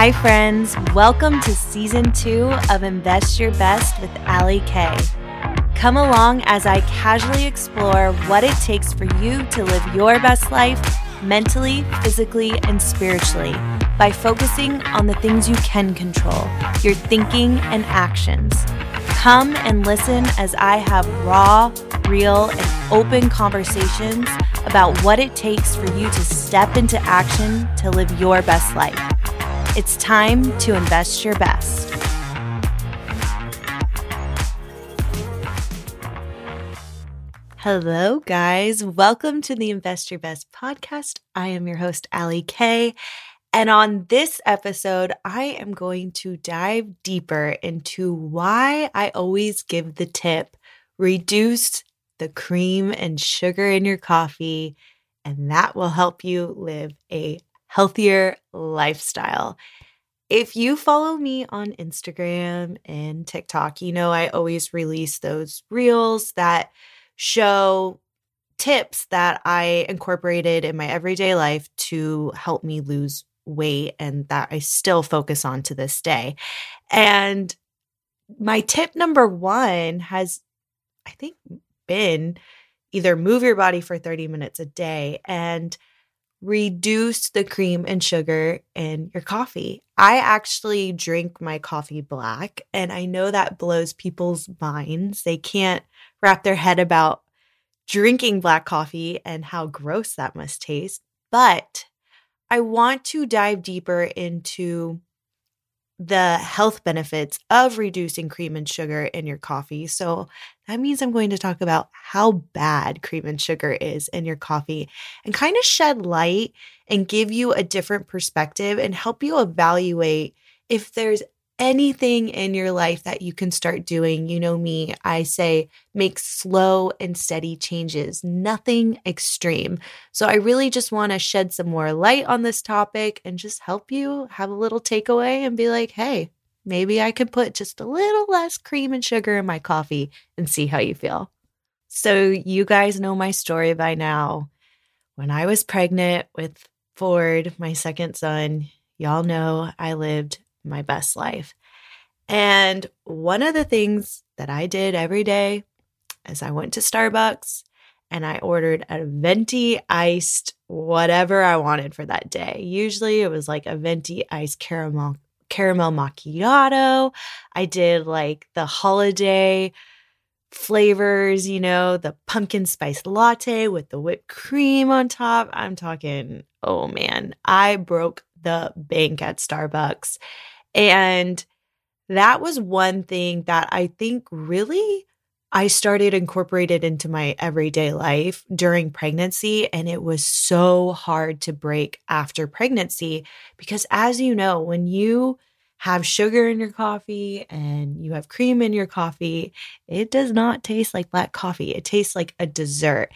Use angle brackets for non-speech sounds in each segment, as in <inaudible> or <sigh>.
Hi, friends. Welcome to season two of Invest Your Best with Ali Kay. Come along as I casually explore what it takes for you to live your best life mentally, physically, and spiritually by focusing on the things you can control your thinking and actions. Come and listen as I have raw, real, and open conversations about what it takes for you to step into action to live your best life. It's time to invest your best. Hello, guys. Welcome to the Invest Your Best podcast. I am your host, Ali Kay. And on this episode, I am going to dive deeper into why I always give the tip reduce the cream and sugar in your coffee, and that will help you live a healthier lifestyle. If you follow me on Instagram and TikTok, you know I always release those reels that show tips that I incorporated in my everyday life to help me lose weight and that I still focus on to this day. And my tip number one has, I think, been either move your body for 30 minutes a day and reduce the cream and sugar in your coffee. I actually drink my coffee black, and I know that blows people's minds. They can't wrap their head about drinking black coffee and how gross that must taste. But I want to dive deeper into the health benefits of reducing cream and sugar in your coffee. So that means I'm going to talk about how bad cream and sugar is in your coffee and kind of shed light and give you a different perspective and help you evaluate if there's anything in your life that you can start doing. You know me, I say make slow and steady changes, nothing extreme. So I really just want to shed some more light on this topic and just help you have a little takeaway and be like, hey, maybe I could put just a little less cream and sugar in my coffee and see how you feel. So, you guys know my story by now. When I was pregnant with Ford, my second son, y'all know I lived my best life. And one of the things that I did every day is I went to Starbucks and I ordered a venti iced whatever I wanted for that day. Usually it was like a venti iced caramel caramel macchiato. I did like the holiday flavors, you know, the pumpkin spice latte with the whipped cream on top. I'm talking, oh man, I broke the bank at Starbucks. And that was one thing that I think really I started incorporated into my everyday life during pregnancy and it was so hard to break after pregnancy because as you know when you have sugar in your coffee and you have cream in your coffee it does not taste like black coffee it tastes like a dessert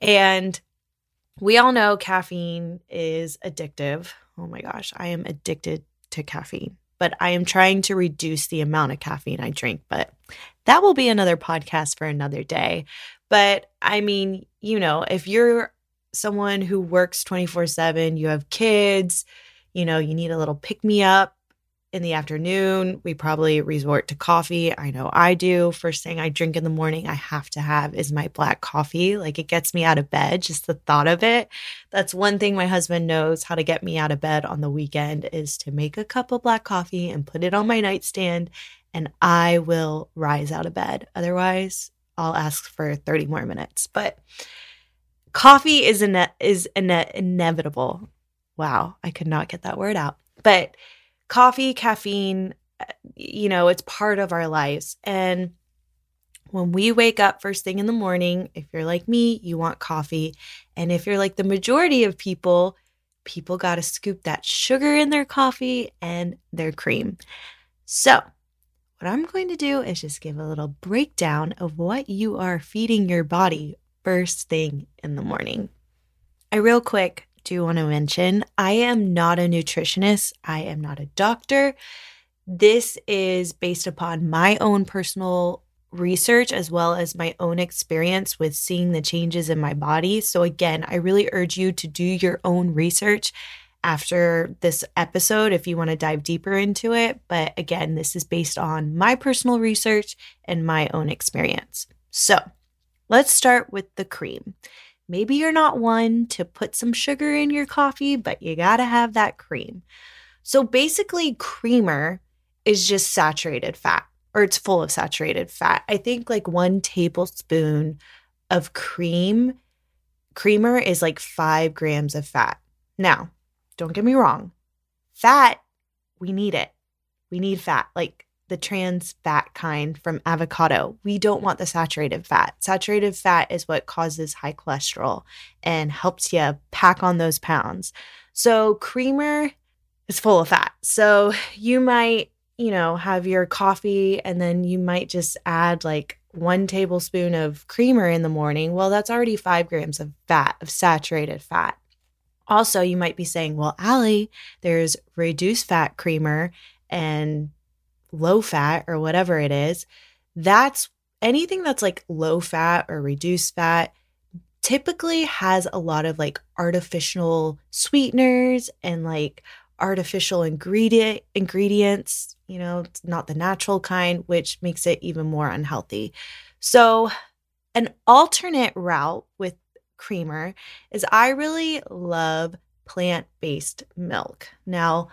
and we all know caffeine is addictive oh my gosh i am addicted to caffeine but I am trying to reduce the amount of caffeine I drink. But that will be another podcast for another day. But I mean, you know, if you're someone who works 24 7, you have kids, you know, you need a little pick me up, in the afternoon, we probably resort to coffee. I know I do. First thing I drink in the morning, I have to have is my black coffee. Like it gets me out of bed, just the thought of it. That's one thing my husband knows how to get me out of bed on the weekend is to make a cup of black coffee and put it on my nightstand, and I will rise out of bed. Otherwise, I'll ask for 30 more minutes. But coffee is ine- is ine- inevitable. Wow, I could not get that word out. But coffee, caffeine, uh, you know, it's part of our lives. And when we wake up first thing in the morning, if you're like me, you want coffee. And if you're like the majority of people, people got to scoop that sugar in their coffee and their cream. So, what I'm going to do is just give a little breakdown of what you are feeding your body first thing in the morning. I real quick do want to mention I am not a nutritionist, I am not a doctor. This is based upon my own personal research as well as my own experience with seeing the changes in my body. So, again, I really urge you to do your own research. after this episode if you want to dive deeper into it. But again, this is based on my personal research and my own experience. So let's start with the cream. Maybe you're not one to put some sugar in your coffee, but you got to have that cream. So basically, creamer is just saturated fat or it's full of saturated fat. I think like one tablespoon of cream, creamer is like five grams of fat. Now, don't get me wrong, fat, we need it. We need fat, like the trans fat kind from avocado. We don't want the saturated fat. Saturated fat is what causes high cholesterol and helps you pack on those pounds. So, creamer is full of fat. So, you might you know, have your coffee and then you might just add like one tablespoon of creamer in the morning. Well, that's already five grams of fat, of saturated fat. Also, you might be saying, well, Allie, there's reduced fat creamer and low fat or whatever it is. That's anything that's like low fat or reduced fat typically has a lot of like artificial sweeteners and like artificial ingredient ingredients, you know, not the natural kind, which makes it even more unhealthy. So, an alternate route with creamer is I really love plant-based milk. Now,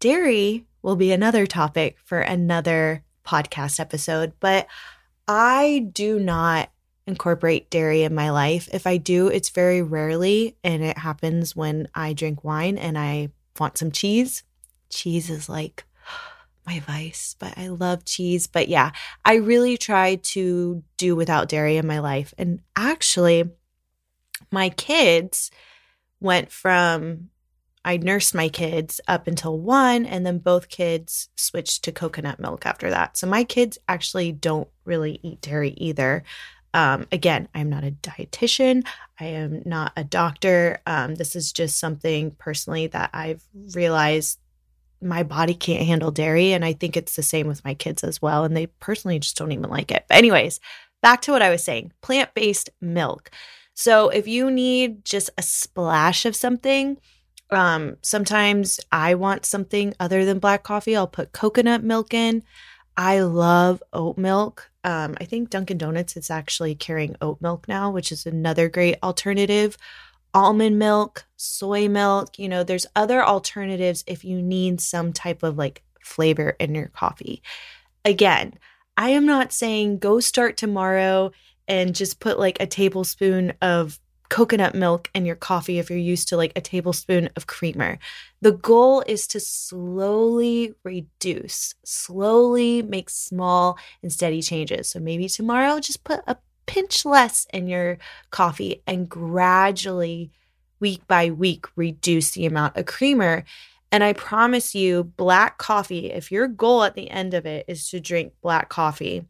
dairy will be another topic for another podcast episode, but I do not incorporate dairy in my life. If I do, it's very rarely and it happens when I drink wine and I want some cheese? Cheese is like <gasps> my vice, but I love cheese. But yeah, I really try to do without dairy in my life. And actually, my kids went from I nursed my kids up until one, and then both kids switched to coconut milk after that. So my kids actually don't really eat dairy either. Um, again, I'm not a dietitian. I am not a doctor. Um, this is just something personally that I've realized my body can't handle dairy. And I think it's the same with my kids as well. And they personally just don't even like it. But, anyways, back to what I was saying plant based milk. So, if you need just a splash of something, um, sometimes I want something other than black coffee. I'll put coconut milk in. I love oat milk. Um, I think Dunkin' Donuts is actually carrying oat milk now, which is another great alternative. Almond milk, soy milk, you know, there's other alternatives if you need some type of like flavor in your coffee. Again, I am not saying go start tomorrow and just put like a tablespoon of coconut milk in your coffee if you're used to like a tablespoon of creamer. The goal is to slowly reduce, slowly make small and steady changes. So maybe tomorrow just put a pinch less in your coffee and gradually, week by week, reduce the amount of creamer. And I promise you, black coffee, if your goal at the end of it is to drink black coffee,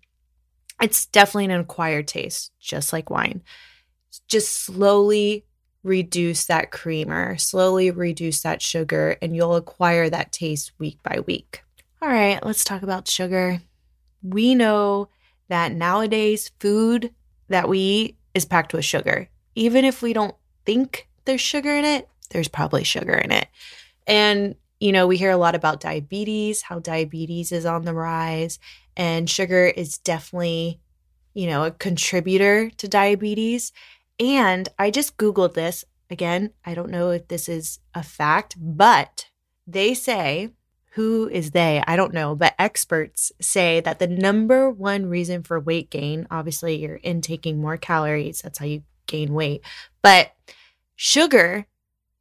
it's definitely an acquired taste, just like wine just slowly reduce that creamer, slowly reduce that sugar, and you'll acquire that taste week by week. All right, let's talk about sugar. We know that nowadays food that we eat is packed with sugar. Even if we don't think there's sugar in it, there's probably sugar in it. And, you know, we hear a lot about diabetes, how diabetes is on the rise, and sugar is definitely, you know, a contributor to diabetes. And I just Googled this. Again, I don't know if this is a fact, but they say, who is they? I don't know, but experts say that the number one reason for weight gain, obviously, you're intaking more calories. That's how you gain weight. But sugar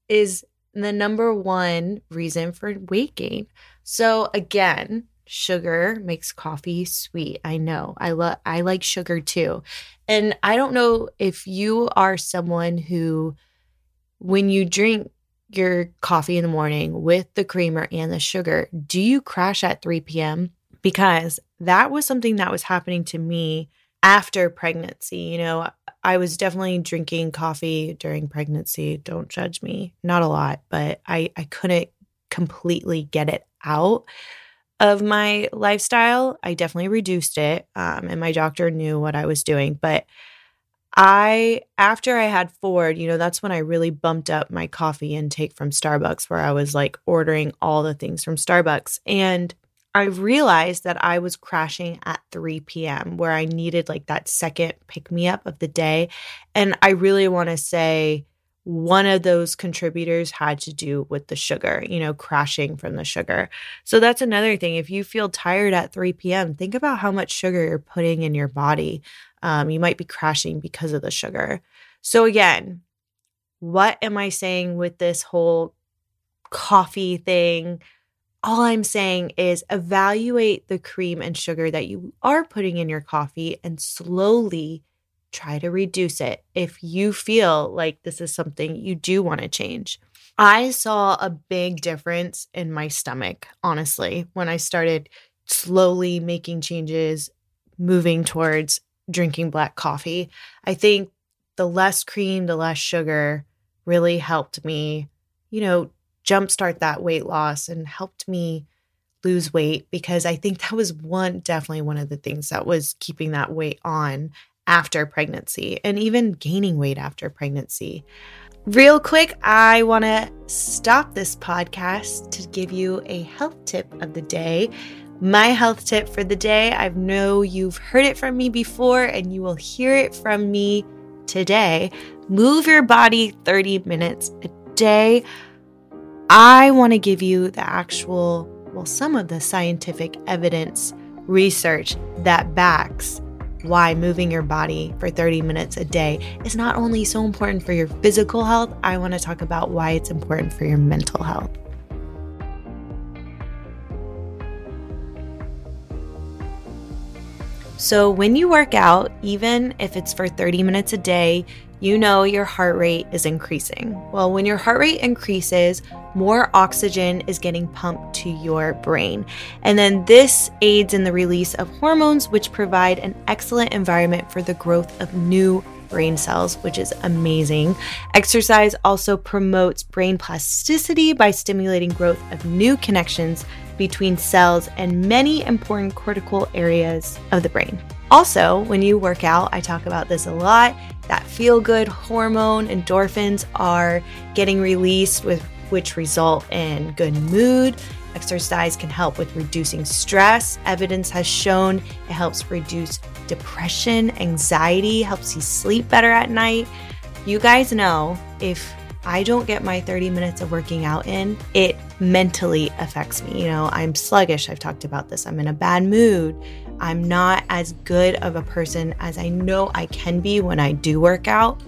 is the number one reason for weight gain. So, again, sugar makes coffee sweet. I know. I love I like sugar too. And I don't know if you are someone who when you drink your coffee in the morning with the creamer and the sugar, do you crash at 3 p.m.? Because that was something that was happening to me after pregnancy. You know, I was definitely drinking coffee during pregnancy. Don't judge me. Not a lot, but I, I couldn't completely get it out of my lifestyle. I definitely reduced it. Um, and my doctor knew what I was doing. But I, after I had Ford, you know, that's when I really bumped up my coffee intake from Starbucks, where I was like ordering all the things from Starbucks. And I realized that I was crashing at 3 p.m., where I needed like that second pick me up of the day. And I really want to say one of those contributors had to do with the sugar, you know, crashing from the sugar. So that's another thing. If you feel tired at 3 p.m., think about how much sugar you're putting in your body. Um, you might be crashing because of the sugar. So, again, what am I saying with this whole coffee thing? all I'm saying is evaluate the cream and sugar that you are putting in your coffee and slowly try to reduce it if you feel like this is something you do want to change. I saw a big difference in my stomach, honestly, when I started slowly making changes, moving towards drinking black coffee. I think the less cream, the less sugar really helped me, you know, jumpstart that weight loss and helped me lose weight because I think that was one definitely one of the things that was keeping that weight on after pregnancy and even gaining weight after pregnancy. Real quick, I want to stop this podcast to give you a health tip of the day. My health tip for the day, I know you've heard it from me before and you will hear it from me today. Move your body 30 minutes a day. I want to give you the actual, well, some of the scientific evidence research that backs why moving your body for 30 minutes a day is not only so important for your physical health, I want to talk about why it's important for your mental health. So, when you work out, even if it's for 30 minutes a day, you know your heart rate is increasing. Well, when your heart rate increases, more oxygen is getting pumped to your brain. And then this aids in the release of hormones, which provide an excellent environment for the growth of new brain cells, which is amazing. Exercise also promotes brain plasticity by stimulating growth of new connections between cells and many important cortical areas of the brain. Also, when you work out, I talk about this a lot, that feel good hormone, endorphins, are getting released, with which result in good mood. Exercise can help with reducing stress. Evidence has shown it helps reduce depression, anxiety, helps you sleep better at night. You guys know if I don't get my 30 minutes of working out in, it mentally affects me. You know, I'm sluggish. I've talked about this. I'm in a bad mood. I'm not as good of a person as I know I can be when I do work out.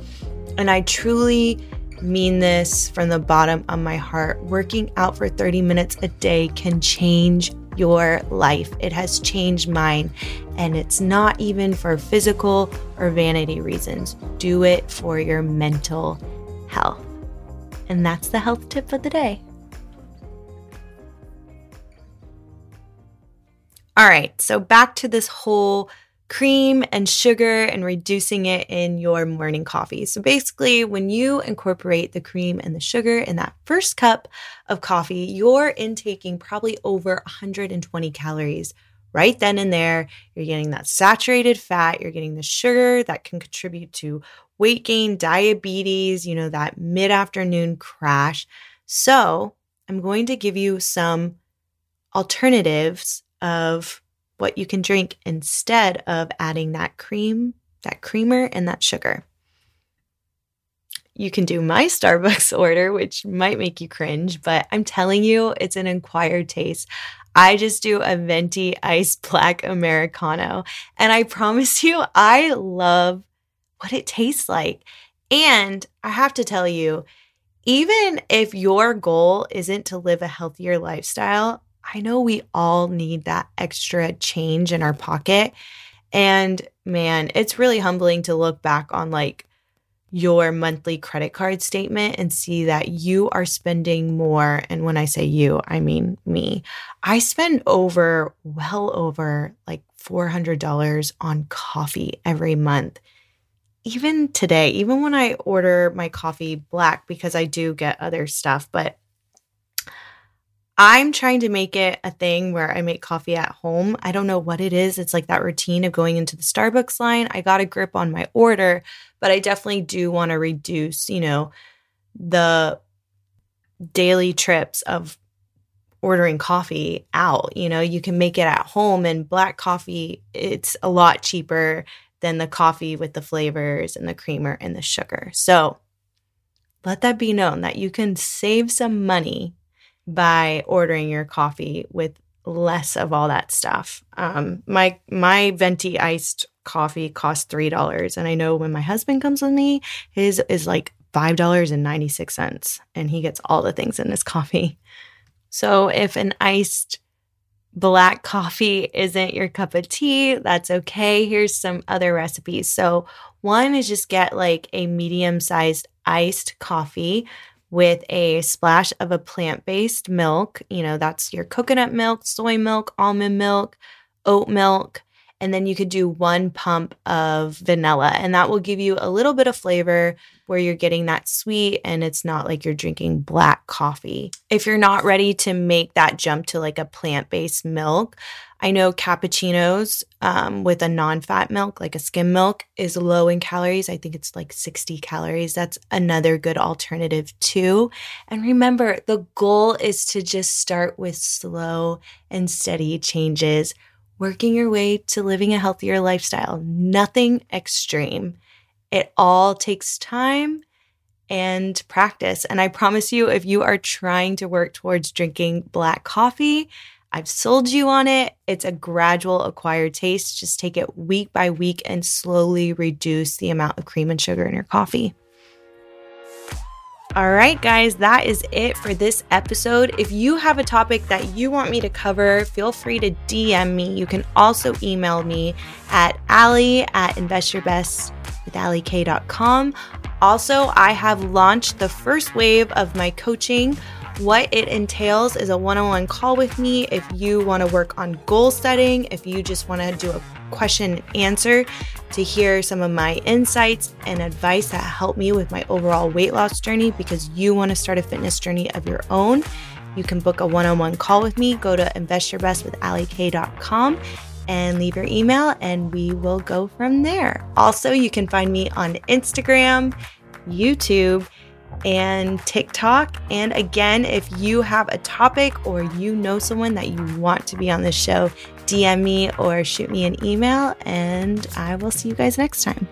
And I truly mean this from the bottom of my heart. Working out for 30 minutes a day can change your life. It has changed mine. And it's not even for physical or vanity reasons. Do it for your mental health. And that's the health tip of the day. All right, so back to this whole cream and sugar and reducing it in your morning coffee. So basically, when you incorporate the cream and the sugar in that first cup of coffee, you're intaking probably over 120 calories right then and there. You're getting that saturated fat, you're getting the sugar that can contribute to weight gain, diabetes, you know, that mid afternoon crash. So, I'm going to give you some alternatives of what you can drink instead of adding that cream, that creamer, and that sugar. You can do my Starbucks <laughs> order, which might make you cringe, but I'm telling you, it's an acquired taste. I just do a venti iced <laughs> black Americano, and I promise you, I love what it tastes like. And I have to tell you, even if your goal isn't to live a healthier lifestyle, I know we all need that extra change in our pocket. And man, it's really humbling to look back on like your monthly credit card statement and see that you are spending more. And when I say you, I mean me. I spend over, well over like $400 on coffee every month. Even today, even when I order my coffee black, because I do get other stuff, but I'm trying to make it a thing where I make coffee at home. I don't know what it is. It's like that routine of going into the Starbucks line. I got a grip on my order, but I definitely do want to reduce, you know, the daily trips of ordering coffee out. You know, you can make it at home and black coffee, it's a lot cheaper than the coffee with the flavors and the creamer and the sugar. So let that be known that you can save some money by ordering your coffee with less of all that stuff. Um, my my venti iced coffee costs three dollars, and I know when my husband comes with me, his is like five dollars and ninety six cents, and he gets all the things in his <laughs> coffee. So if an iced black coffee isn't your cup of tea, that's okay. Here's some other recipes. So one is just get like a medium sized iced coffee with a splash of a plant based milk. You know, that's your coconut milk, soy milk, almond milk, oat milk. And then you could do one pump of vanilla, and that will give you a little bit of flavor where you're getting that sweet and it's not like you're drinking black coffee. If you're not ready to make that jump to like a plant based milk, I know cappuccinos um, with a non fat milk, like a skim milk, is low in calories. I think it's like 60 calories. That's another good alternative, too. And remember, the goal is to just start with slow and steady changes, working your way to living a healthier lifestyle, nothing extreme. It all takes time and practice. And I promise you, if you are trying to work towards drinking black coffee, I've sold you on it. It's a gradual acquired taste. Just take it week by week and slowly reduce the amount of cream and sugar in your coffee. All right, guys, that is it for this episode. If you have a topic that you want me to cover, feel free to DM me. You can also email me at Allie at investyourbest Also, I have launched the first wave of my coaching what it entails is a one on one call with me if you want to work on goal setting, if you just want to do a question and answer to hear some of my insights and advice that helped me with my overall weight loss journey because you want to start a fitness journey of your own. You can book a one on one call with me. Go to investyourbestwithallykay.com and leave your email, and we will go from there. Also, you can find me on Instagram, YouTube, and TikTok. And again, if you have a topic or you know someone that you want to be on the show, DM me or shoot me an email, and I will see you guys next time.